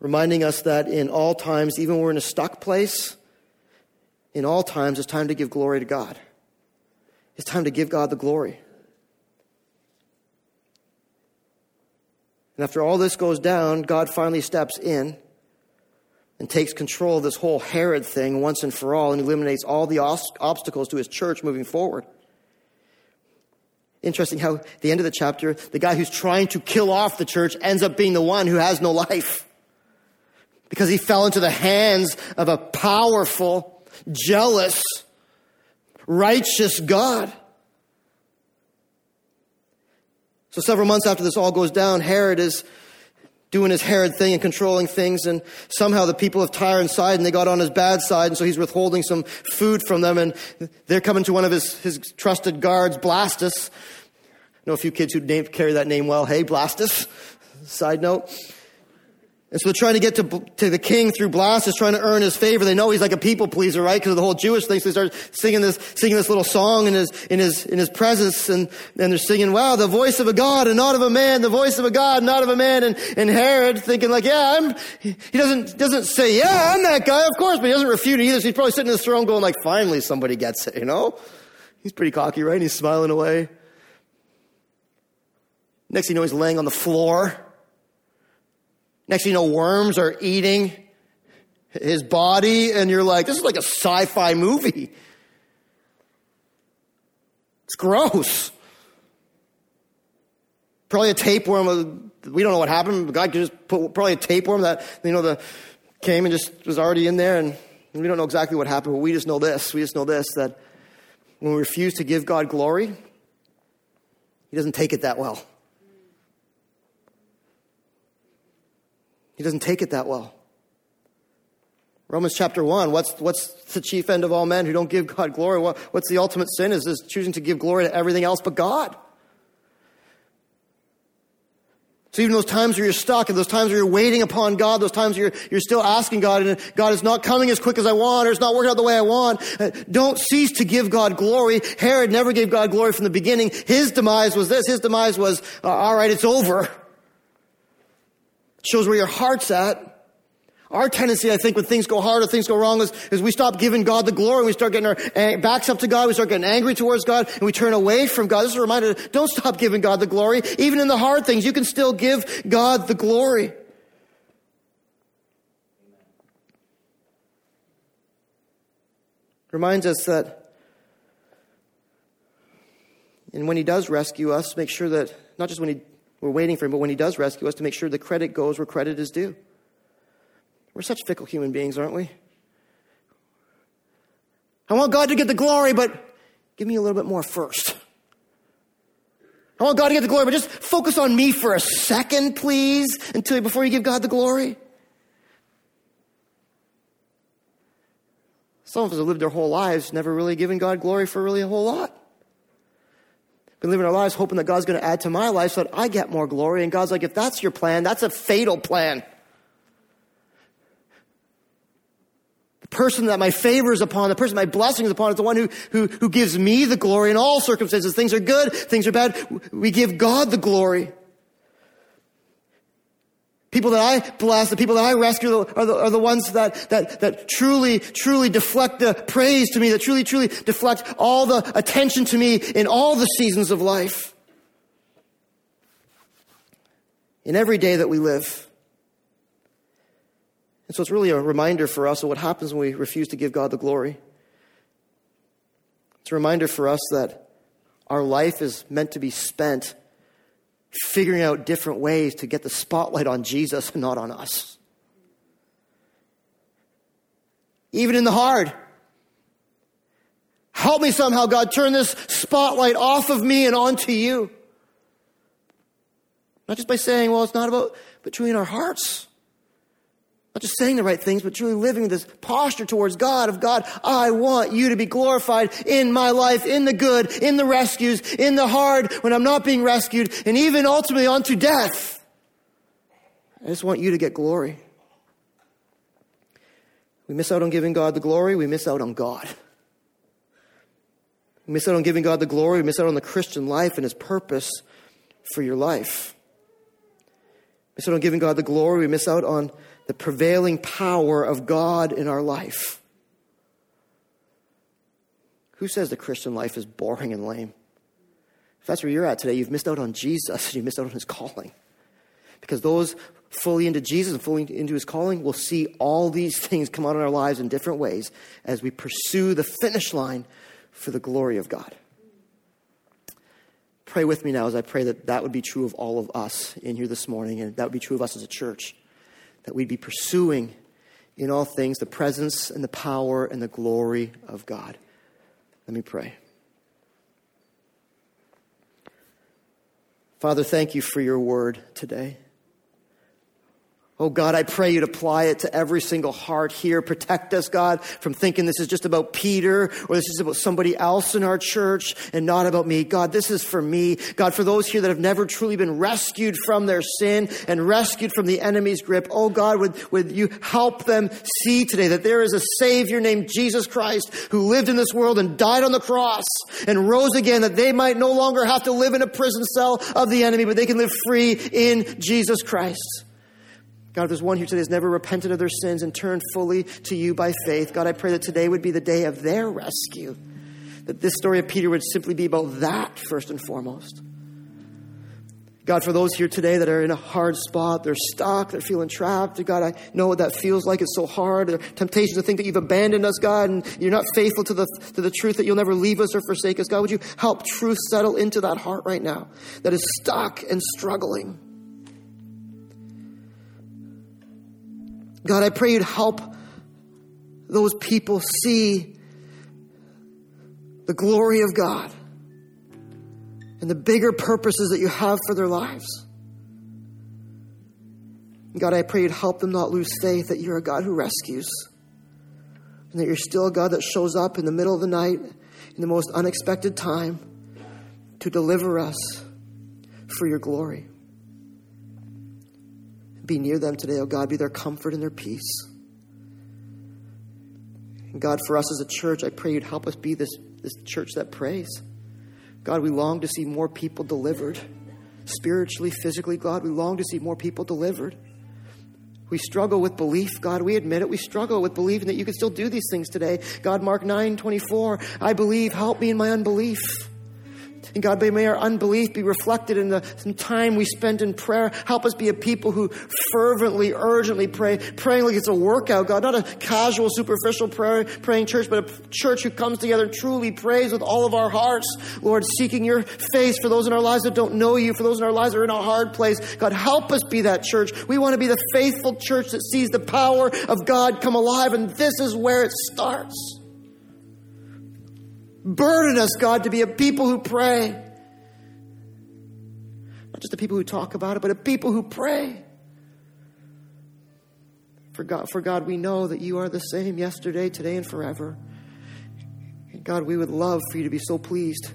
Reminding us that in all times, even when we're in a stuck place, in all times, it's time to give glory to God. It's time to give God the glory. And after all this goes down, God finally steps in and takes control of this whole Herod thing once and for all and eliminates all the obstacles to his church moving forward. Interesting how at the end of the chapter, the guy who's trying to kill off the church ends up being the one who has no life. Because he fell into the hands of a powerful, jealous, righteous God. So several months after this all goes down, Herod is doing his Herod thing and controlling things. And somehow the people of Tyre and Sidon, they got on his bad side. And so he's withholding some food from them. And they're coming to one of his, his trusted guards, Blastus. I know a few kids who carry that name well. Hey, Blastus. Side note. And so they're trying to get to, to the king through Blastus, trying to earn his favor. They know he's like a people pleaser, right? Because of the whole Jewish thing. So they start singing this, singing this little song in his, in his, in his presence. And, and they're singing, wow, the voice of a God and not of a man, the voice of a God, not of a man. And, and Herod thinking like, yeah, I'm, he doesn't, doesn't say, yeah, I'm that guy, of course, but he doesn't refute it either. So he's probably sitting in his throne going like, finally somebody gets it, you know? He's pretty cocky, right? He's smiling away. Next thing you know, he's laying on the floor Next thing you know, worms are eating his body, and you're like, this is like a sci fi movie. It's gross. Probably a tapeworm. We don't know what happened. God guy just put probably a tapeworm that you know the came and just was already in there, and we don't know exactly what happened. But we just know this. We just know this that when we refuse to give God glory, He doesn't take it that well. He doesn't take it that well. Romans chapter 1, what's, what's the chief end of all men who don't give God glory? What, what's the ultimate sin is, is choosing to give glory to everything else but God. So even those times where you're stuck and those times where you're waiting upon God, those times where you're, you're still asking God and God is not coming as quick as I want or it's not working out the way I want, uh, don't cease to give God glory. Herod never gave God glory from the beginning. His demise was this. His demise was, uh, all right, it's over shows where your heart's at. Our tendency, I think, when things go hard or things go wrong is, is we stop giving God the glory. We start getting our eh, backs up to God. We start getting angry towards God and we turn away from God. This is a reminder, don't stop giving God the glory. Even in the hard things, you can still give God the glory. Reminds us that and when he does rescue us, make sure that not just when he we're waiting for him, but when he does rescue us, to make sure the credit goes where credit is due. We're such fickle human beings, aren't we? I want God to get the glory, but give me a little bit more first. I want God to get the glory, but just focus on me for a second, please, until before you give God the glory. Some of us have lived their whole lives never really given God glory for really a whole lot been living our lives hoping that God's going to add to my life so that I get more glory. And God's like, if that's your plan, that's a fatal plan. The person that my favor is upon, the person my blessing is upon is the one who, who, who gives me the glory in all circumstances. Things are good, things are bad. We give God the glory. People that I bless, the people that I rescue are the, are the ones that, that, that truly, truly deflect the praise to me, that truly, truly deflect all the attention to me in all the seasons of life. In every day that we live. And so it's really a reminder for us of what happens when we refuse to give God the glory. It's a reminder for us that our life is meant to be spent figuring out different ways to get the spotlight on Jesus and not on us. Even in the hard. Help me somehow, God, turn this spotlight off of me and onto you. Not just by saying, well, it's not about, but truly our hearts. Not just saying the right things, but truly living this posture towards God of God, I want you to be glorified in my life, in the good, in the rescues, in the hard, when I'm not being rescued, and even ultimately onto death. I just want you to get glory. We miss out on giving God the glory, we miss out on God. We miss out on giving God the glory, we miss out on the Christian life and His purpose for your life. We miss out on giving God the glory, we miss out on the prevailing power of God in our life. Who says the Christian life is boring and lame? If that's where you're at today, you've missed out on Jesus, and you've missed out on His calling. Because those fully into Jesus and fully into his calling, we'll see all these things come out in our lives in different ways as we pursue the finish line for the glory of God. Pray with me now as I pray that that would be true of all of us in here this morning, and that would be true of us as a church. That we'd be pursuing in all things the presence and the power and the glory of God. Let me pray. Father, thank you for your word today. Oh God, I pray you'd apply it to every single heart here. Protect us, God, from thinking this is just about Peter or this is about somebody else in our church and not about me. God, this is for me. God, for those here that have never truly been rescued from their sin and rescued from the enemy's grip. Oh God, would, would you help them see today that there is a Savior named Jesus Christ who lived in this world and died on the cross and rose again that they might no longer have to live in a prison cell of the enemy, but they can live free in Jesus Christ. God, if there's one here today has never repented of their sins and turned fully to you by faith, God, I pray that today would be the day of their rescue. That this story of Peter would simply be about that first and foremost. God, for those here today that are in a hard spot, they're stuck, they're feeling trapped. God, I know what that feels like. It's so hard. There temptations to think that you've abandoned us, God, and you're not faithful to the, to the truth that you'll never leave us or forsake us. God, would you help truth settle into that heart right now that is stuck and struggling? God, I pray you'd help those people see the glory of God and the bigger purposes that you have for their lives. God, I pray you'd help them not lose faith that you're a God who rescues and that you're still a God that shows up in the middle of the night in the most unexpected time to deliver us for your glory. Be near them today, oh God. Be their comfort and their peace. And God, for us as a church, I pray you'd help us be this, this church that prays. God, we long to see more people delivered. Spiritually, physically, God, we long to see more people delivered. We struggle with belief, God. We admit it. We struggle with believing that you can still do these things today. God, Mark 9 24, I believe, help me in my unbelief. And God, may our unbelief be reflected in the time we spend in prayer. Help us be a people who fervently, urgently pray, praying like it's a workout, God, not a casual, superficial prayer, praying church, but a church who comes together and truly prays with all of our hearts, Lord, seeking your face for those in our lives that don't know you, for those in our lives that are in a hard place. God, help us be that church. We want to be the faithful church that sees the power of God come alive, and this is where it starts. Burden us, God, to be a people who pray. Not just a people who talk about it, but a people who pray. For God, for God, we know that you are the same yesterday, today, and forever. And God, we would love for you to be so pleased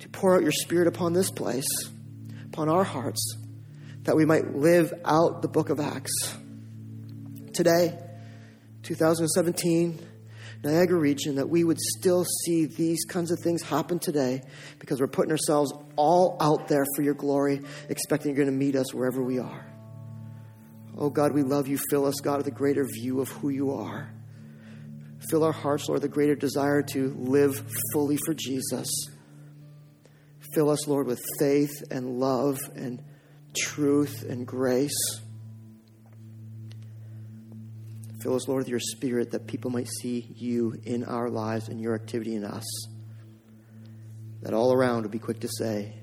to pour out your Spirit upon this place, upon our hearts, that we might live out the book of Acts. Today, 2017, Niagara region, that we would still see these kinds of things happen today because we're putting ourselves all out there for your glory, expecting you're going to meet us wherever we are. Oh God, we love you. Fill us, God, with a greater view of who you are. Fill our hearts, Lord, with a greater desire to live fully for Jesus. Fill us, Lord, with faith and love and truth and grace. Fill us, Lord, with your spirit that people might see you in our lives and your activity in us. That all around would be quick to say,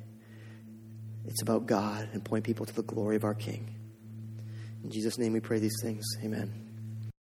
it's about God and point people to the glory of our King. In Jesus' name we pray these things. Amen.